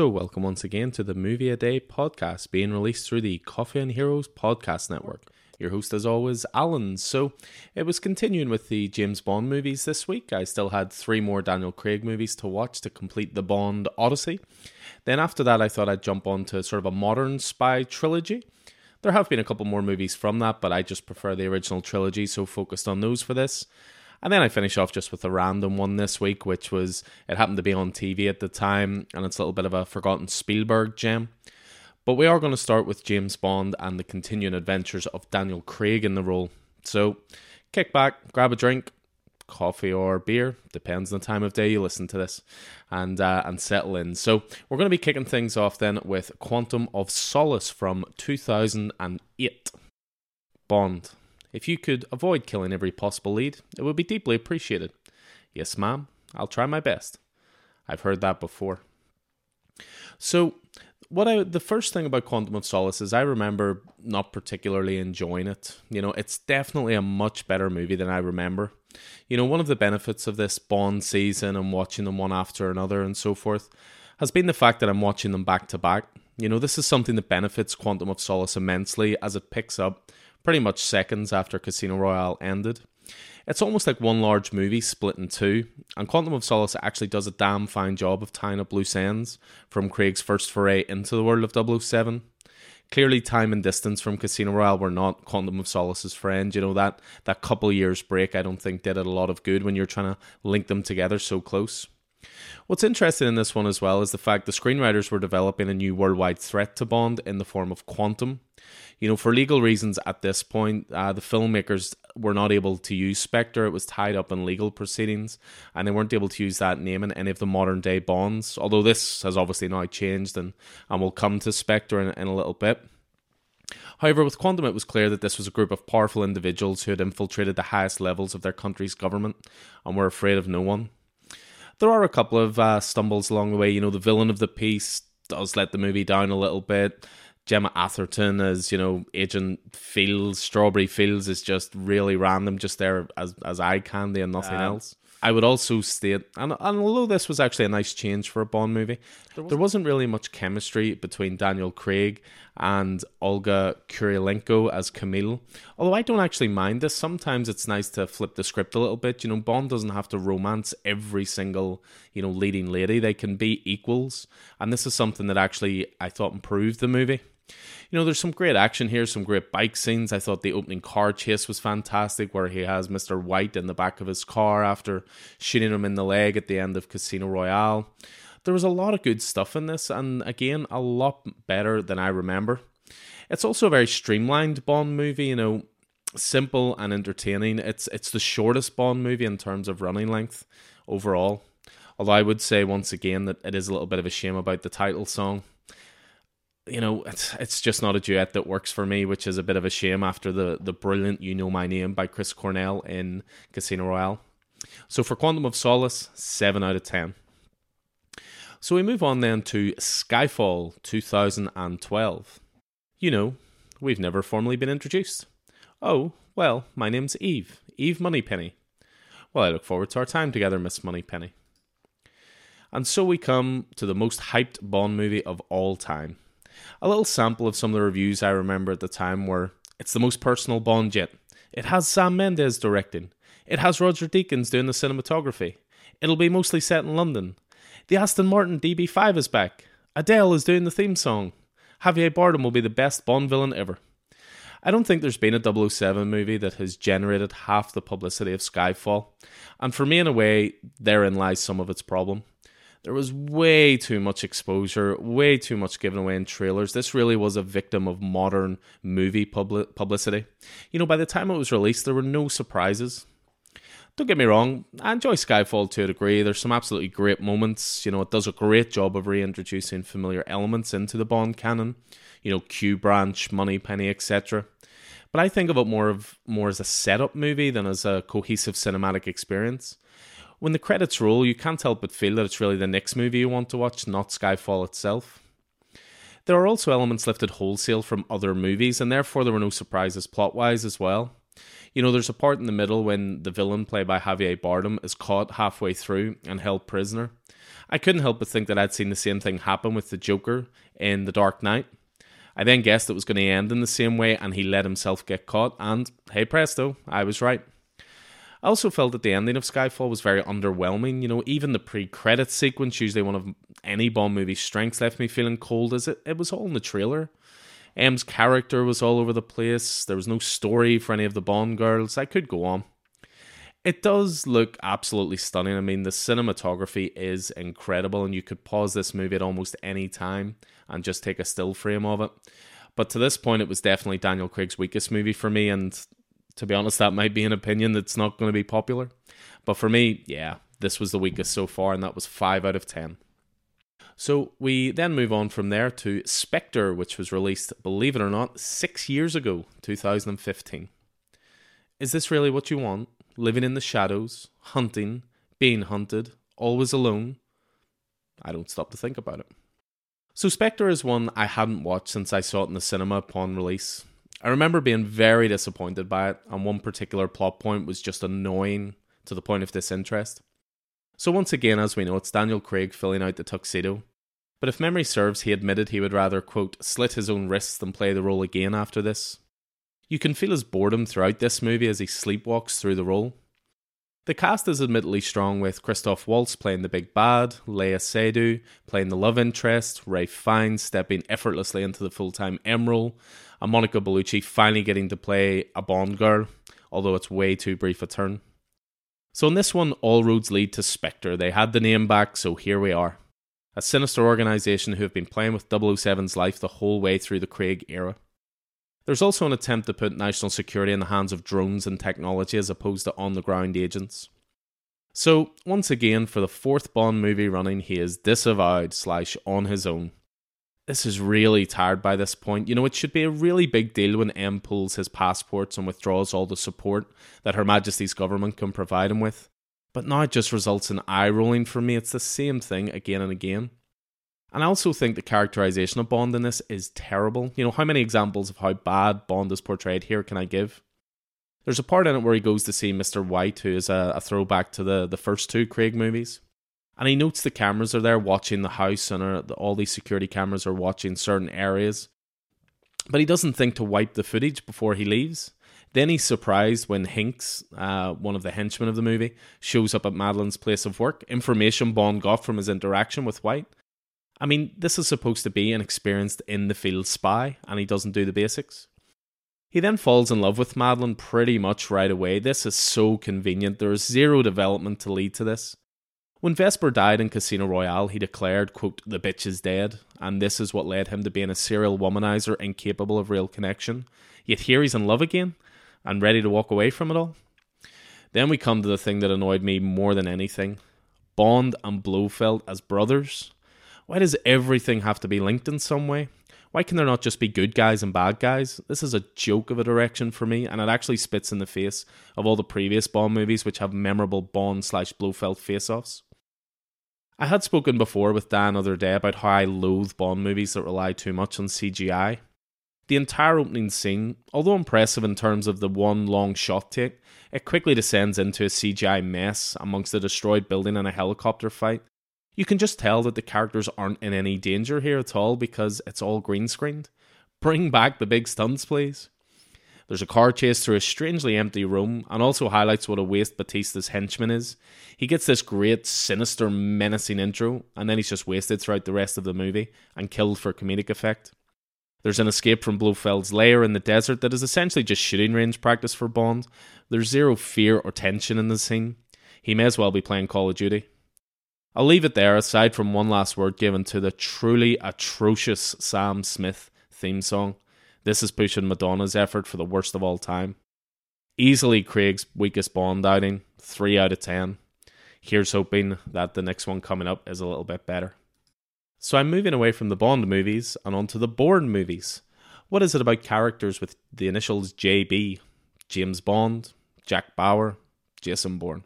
So, welcome once again to the Movie a Day podcast being released through the Coffee and Heroes podcast network. Your host, as always, Alan. So, it was continuing with the James Bond movies this week. I still had three more Daniel Craig movies to watch to complete the Bond Odyssey. Then, after that, I thought I'd jump on to sort of a modern spy trilogy. There have been a couple more movies from that, but I just prefer the original trilogy, so focused on those for this. And then I finish off just with a random one this week, which was it happened to be on TV at the time, and it's a little bit of a forgotten Spielberg gem. But we are going to start with James Bond and the continuing adventures of Daniel Craig in the role. So kick back, grab a drink, coffee or beer, depends on the time of day you listen to this, and uh, and settle in. So we're going to be kicking things off then with Quantum of Solace from 2008. Bond. If you could avoid killing every possible lead, it would be deeply appreciated. Yes, ma'am, I'll try my best. I've heard that before. So, what I the first thing about Quantum of Solace is I remember not particularly enjoying it. You know, it's definitely a much better movie than I remember. You know, one of the benefits of this Bond season and watching them one after another and so forth has been the fact that I'm watching them back to back. You know, this is something that benefits Quantum of Solace immensely as it picks up pretty much seconds after Casino Royale ended. It's almost like one large movie split in two, and Quantum of Solace actually does a damn fine job of tying up loose ends from Craig's first foray into the world of 007. Clearly, time and distance from Casino Royale were not Quantum of Solace's friend. You know that that couple years break, I don't think did it a lot of good when you're trying to link them together so close. What's interesting in this one as well is the fact the screenwriters were developing a new worldwide threat to Bond in the form of Quantum, you know, for legal reasons at this point, uh, the filmmakers were not able to use Spectre. It was tied up in legal proceedings, and they weren't able to use that name in any of the modern day Bonds. Although this has obviously now changed, and, and we'll come to Spectre in, in a little bit. However, with Quantum, it was clear that this was a group of powerful individuals who had infiltrated the highest levels of their country's government and were afraid of no one. There are a couple of uh, stumbles along the way. You know, the villain of the piece does let the movie down a little bit. Gemma Arterton as you know Agent Fields, Strawberry Fields is just really random, just there as as eye candy and nothing um, else. I would also state, and, and although this was actually a nice change for a Bond movie, there wasn't, there wasn't really much chemistry between Daniel Craig and Olga Kurylenko as Camille. Although I don't actually mind this, sometimes it's nice to flip the script a little bit. You know, Bond doesn't have to romance every single, you know, leading lady. They can be equals, and this is something that actually I thought improved the movie you know, there's some great action here, some great bike scenes. I thought the opening car chase was fantastic, where he has Mr. White in the back of his car after shooting him in the leg at the end of Casino Royale. There was a lot of good stuff in this, and again, a lot better than I remember. It's also a very streamlined Bond movie, you know, simple and entertaining. It's it's the shortest Bond movie in terms of running length overall. Although I would say once again that it is a little bit of a shame about the title song you know, it's it's just not a duet that works for me, which is a bit of a shame after the the brilliant "You Know My Name" by Chris Cornell in Casino Royale. So for Quantum of Solace, seven out of ten. So we move on then to Skyfall 2012. You know, we've never formally been introduced. Oh, well, my name's Eve, Eve Moneypenny. Well, I look forward to our time together, Miss Moneypenny. And so we come to the most hyped Bond movie of all time. A little sample of some of the reviews I remember at the time were It's the most personal Bond yet. It has Sam Mendes directing. It has Roger Deakins doing the cinematography. It'll be mostly set in London. The Aston Martin DB5 is back. Adele is doing the theme song. Javier Bardem will be the best Bond villain ever. I don't think there's been a 007 movie that has generated half the publicity of Skyfall, and for me, in a way, therein lies some of its problem there was way too much exposure, way too much given away in trailers. This really was a victim of modern movie public publicity. You know, by the time it was released, there were no surprises. Don't get me wrong, I enjoy Skyfall to a degree. There's some absolutely great moments. You know, it does a great job of reintroducing familiar elements into the Bond canon. You know, Q Branch, Moneypenny, etc. But I think of it more of more as a setup movie than as a cohesive cinematic experience when the credits roll, you can't help but feel that it's really the next movie you want to watch, not Skyfall itself. There are also elements lifted wholesale from other movies, and therefore there were no surprises plot wise as well. You know, there's a part in the middle when the villain, played by Javier Bardem, is caught halfway through and held prisoner. I couldn't help but think that I'd seen the same thing happen with the Joker in The Dark Knight. I then guessed it was going to end in the same way, and he let himself get caught, and hey presto, I was right. I also felt that the ending of Skyfall was very underwhelming. You know, even the pre-credit sequence, usually one of any Bond movie's strengths, left me feeling cold as it, it was all in the trailer. M's character was all over the place. There was no story for any of the Bond girls. I could go on. It does look absolutely stunning. I mean, the cinematography is incredible, and you could pause this movie at almost any time and just take a still frame of it. But to this point, it was definitely Daniel Craig's weakest movie for me, and to be honest, that might be an opinion that's not going to be popular. But for me, yeah, this was the weakest so far, and that was 5 out of 10. So we then move on from there to Spectre, which was released, believe it or not, six years ago, 2015. Is this really what you want? Living in the shadows, hunting, being hunted, always alone? I don't stop to think about it. So, Spectre is one I hadn't watched since I saw it in the cinema upon release. I remember being very disappointed by it, and one particular plot point was just annoying to the point of disinterest. So, once again, as we know, it's Daniel Craig filling out the tuxedo. But if memory serves, he admitted he would rather, quote, slit his own wrists than play the role again after this. You can feel his boredom throughout this movie as he sleepwalks through the role. The cast is admittedly strong with Christoph Waltz playing the big bad, Léa Seydoux playing the love interest, Ralph Fiennes stepping effortlessly into the full time M role, and Monica Bellucci finally getting to play a Bond girl, although it's way too brief a turn. So in this one, all roads lead to Spectre. They had the name back, so here we are. A sinister organisation who have been playing with 007's life the whole way through the Craig era. There's also an attempt to put national security in the hands of drones and technology as opposed to on the ground agents. So, once again, for the fourth Bond movie running, he is disavowed slash on his own this is really tired by this point. You know, it should be a really big deal when M pulls his passports and withdraws all the support that Her Majesty's government can provide him with. But now it just results in eye rolling for me. It's the same thing again and again. And I also think the characterization of Bond in this is terrible. You know, how many examples of how bad Bond is portrayed here can I give? There's a part in it where he goes to see Mr. White, who is a, a throwback to the, the first two Craig movies and he notes the cameras are there watching the house and are, all these security cameras are watching certain areas but he doesn't think to wipe the footage before he leaves then he's surprised when Hinx, uh, one of the henchmen of the movie, shows up at Madeleine's place of work. Information Bond got from his interaction with White. I mean, this is supposed to be an experienced in the field spy, and he doesn't do the basics. He then falls in love with Madeleine pretty much right away. This is so convenient. There is zero development to lead to this. When Vesper died in Casino Royale, he declared, quote, the bitch is dead, and this is what led him to being a serial womanizer incapable of real connection. Yet here he's in love again, and ready to walk away from it all. Then we come to the thing that annoyed me more than anything Bond and Blofeld as brothers. Why does everything have to be linked in some way? Why can there not just be good guys and bad guys? This is a joke of a direction for me, and it actually spits in the face of all the previous Bond movies which have memorable Bond slash Blofeld face offs. I had spoken before with Dan other day about how I loathe Bond movies that rely too much on CGI. The entire opening scene, although impressive in terms of the one long shot take, it quickly descends into a CGI mess amongst a destroyed building and a helicopter fight. You can just tell that the characters aren't in any danger here at all because it's all green screened. Bring back the big stunts, please. There's a car chase through a strangely empty room and also highlights what a waste Bautista's henchman is. He gets this great, sinister, menacing intro, and then he's just wasted throughout the rest of the movie and killed for comedic effect. There's an escape from Blofeld's lair in the desert that is essentially just shooting range practice for Bond. There's zero fear or tension in the scene. He may as well be playing Call of Duty. I'll leave it there, aside from one last word given to the truly atrocious Sam Smith theme song. This is pushing Madonna's effort for the worst of all time. Easily Craig's weakest Bond outing, 3 out of 10. Here's hoping that the next one coming up is a little bit better. So I'm moving away from the Bond movies and onto the Bourne movies. What is it about characters with the initials JB? James Bond, Jack Bauer, Jason Bourne.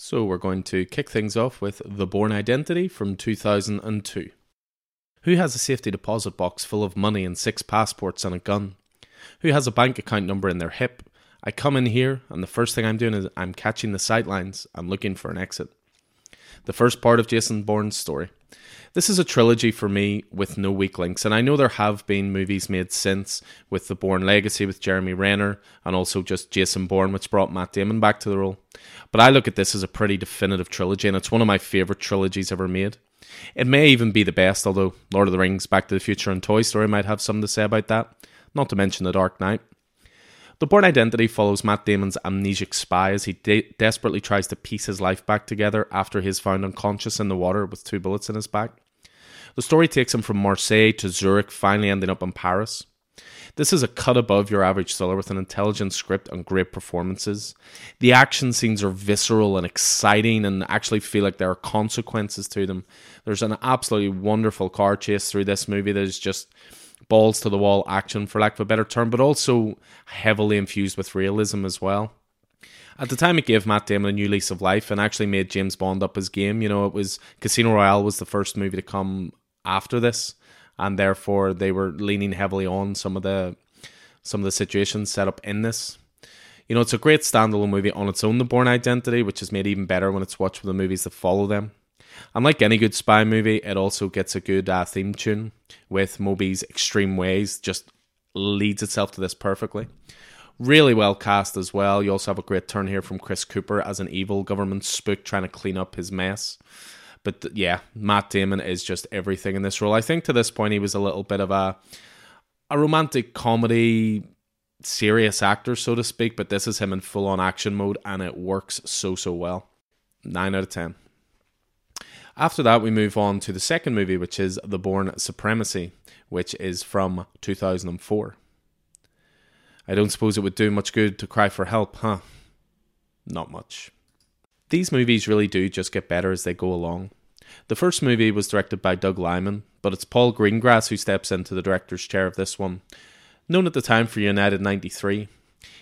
So we're going to kick things off with The Bourne Identity from 2002. Who has a safety deposit box full of money and six passports and a gun? Who has a bank account number in their hip? I come in here, and the first thing I'm doing is I'm catching the sightlines. I'm looking for an exit. The first part of Jason Bourne's story. This is a trilogy for me with no weak links, and I know there have been movies made since with the Bourne Legacy with Jeremy Renner and also just Jason Bourne, which brought Matt Damon back to the role. But I look at this as a pretty definitive trilogy, and it's one of my favourite trilogies ever made. It may even be the best, although Lord of the Rings, Back to the Future, and Toy Story might have something to say about that, not to mention The Dark Knight. The Bourne Identity follows Matt Damon's amnesic spy as he de- desperately tries to piece his life back together after he is found unconscious in the water with two bullets in his back. The story takes him from Marseille to Zurich, finally ending up in Paris. This is a cut above your average thriller with an intelligent script and great performances. The action scenes are visceral and exciting and actually feel like there are consequences to them. There's an absolutely wonderful car chase through this movie that is just balls to the wall action, for lack of a better term, but also heavily infused with realism as well. At the time, it gave Matt Damon a new lease of life and actually made James Bond up his game. You know, it was Casino Royale was the first movie to come after this, and therefore they were leaning heavily on some of the some of the situations set up in this. You know, it's a great standalone movie on its own, The Bourne Identity, which is made even better when it's watched with the movies that follow them. And like any good spy movie, it also gets a good uh, theme tune with Moby's Extreme Ways, just leads itself to this perfectly. Really well cast as well. You also have a great turn here from Chris Cooper as an evil government spook trying to clean up his mess. But th- yeah, Matt Damon is just everything in this role. I think to this point he was a little bit of a a romantic comedy serious actor, so to speak, but this is him in full on action mode and it works so so well. Nine out of ten. After that, we move on to the second movie, which is The Bourne Supremacy, which is from 2004. I don't suppose it would do much good to cry for help, huh? Not much. These movies really do just get better as they go along. The first movie was directed by Doug Liman, but it's Paul Greengrass who steps into the director's chair of this one. Known at the time for United 93,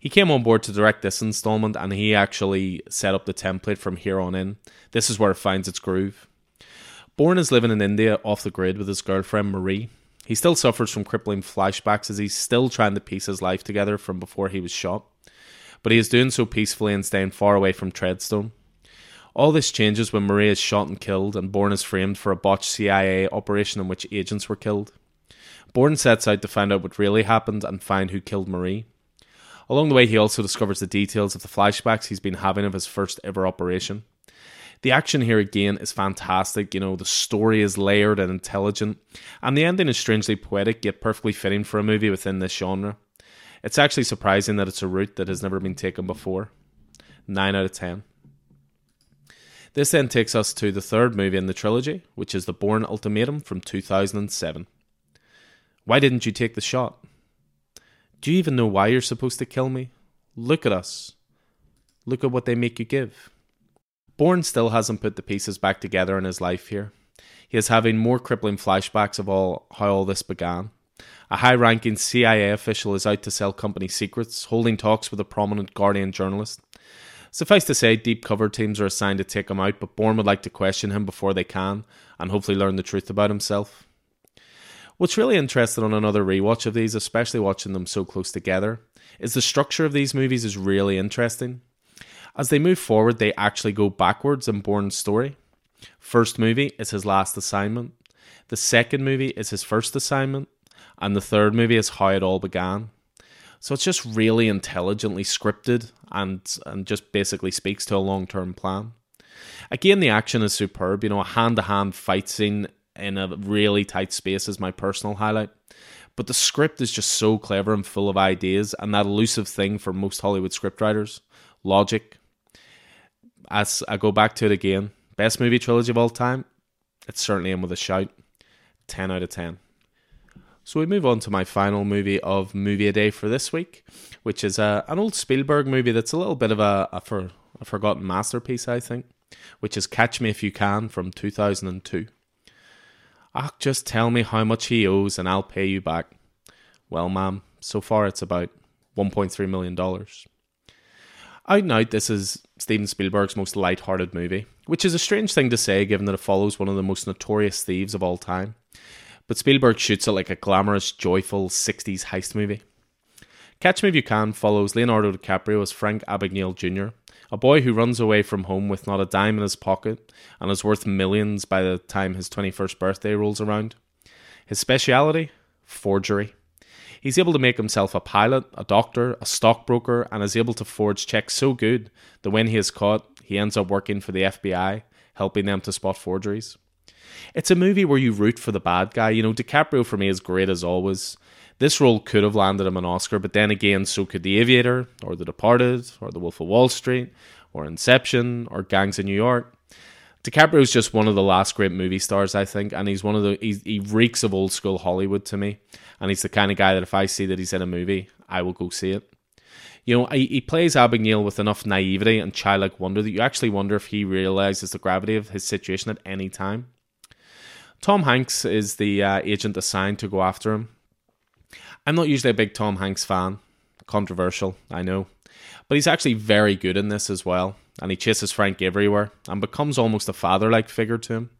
he came on board to direct this installment and he actually set up the template from here on in. This is where it finds its groove. Bourne is living in India off the grid with his girlfriend Marie. He still suffers from crippling flashbacks as he's still trying to piece his life together from before he was shot. But he is doing so peacefully and staying far away from Treadstone. All this changes when Marie is shot and killed, and Bourne is framed for a botched CIA operation in which agents were killed. Bourne sets out to find out what really happened and find who killed Marie. Along the way, he also discovers the details of the flashbacks he's been having of his first ever operation. The action here again is fantastic. You know, the story is layered and intelligent, and the ending is strangely poetic yet perfectly fitting for a movie within this genre. It's actually surprising that it's a route that has never been taken before. 9 out of 10. This then takes us to the third movie in the trilogy, which is The Bourne Ultimatum from 2007. Why didn't you take the shot? Do you even know why you're supposed to kill me? Look at us. Look at what they make you give. Bourne still hasn't put the pieces back together in his life here. He is having more crippling flashbacks of all how all this began. A high ranking CIA official is out to sell company secrets, holding talks with a prominent Guardian journalist. Suffice to say, deep cover teams are assigned to take him out, but Bourne would like to question him before they can, and hopefully learn the truth about himself. What's really interesting on another rewatch of these, especially watching them so close together, is the structure of these movies is really interesting. As they move forward, they actually go backwards in Bourne's story. First movie is his last assignment. The second movie is his first assignment. And the third movie is how it all began. So it's just really intelligently scripted and, and just basically speaks to a long term plan. Again, the action is superb. You know, a hand to hand fight scene in a really tight space is my personal highlight. But the script is just so clever and full of ideas, and that elusive thing for most Hollywood scriptwriters logic, as I go back to it again, best movie trilogy of all time, it's certainly in with a shout. 10 out of 10. So we move on to my final movie of Movie a Day for this week, which is a, an old Spielberg movie that's a little bit of a, a, for, a forgotten masterpiece, I think, which is Catch Me If You Can from 2002. Ah, just tell me how much he owes and I'll pay you back. Well, ma'am, so far it's about $1.3 million. Out and out, this is Steven Spielberg's most light-hearted movie, which is a strange thing to say given that it follows one of the most notorious thieves of all time. But Spielberg shoots it like a glamorous, joyful 60s heist movie. Catch Me If You Can follows Leonardo DiCaprio as Frank Abagnale Jr., a boy who runs away from home with not a dime in his pocket and is worth millions by the time his 21st birthday rolls around. His speciality? Forgery. He's able to make himself a pilot, a doctor, a stockbroker, and is able to forge checks so good that when he is caught, he ends up working for the FBI, helping them to spot forgeries. It's a movie where you root for the bad guy. You know, DiCaprio for me is great as always. This role could have landed him an Oscar, but then again, so could The Aviator, or The Departed, or The Wolf of Wall Street, or Inception, or Gangs in New York. DiCaprio is just one of the last great movie stars, I think, and he's one of the he reeks of old school Hollywood to me, and he's the kind of guy that if I see that he's in a movie, I will go see it. You know, he, he plays Abagnale with enough naivety and childlike wonder that you actually wonder if he realizes the gravity of his situation at any time. Tom Hanks is the uh, agent assigned to go after him. I'm not usually a big Tom Hanks fan. Controversial, I know. But he's actually very good in this as well, and he chases Frank everywhere and becomes almost a father like figure to him.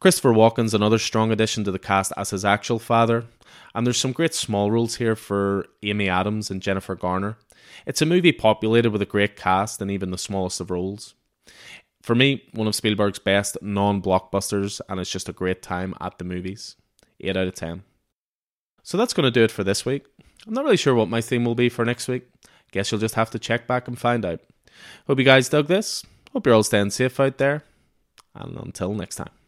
Christopher Walken's another strong addition to the cast as his actual father, and there's some great small roles here for Amy Adams and Jennifer Garner. It's a movie populated with a great cast and even the smallest of roles. For me, one of Spielberg's best non blockbusters, and it's just a great time at the movies. 8 out of 10. So that's going to do it for this week. I'm not really sure what my theme will be for next week. Guess you'll just have to check back and find out. Hope you guys dug this. Hope you're all staying safe out there. And until next time.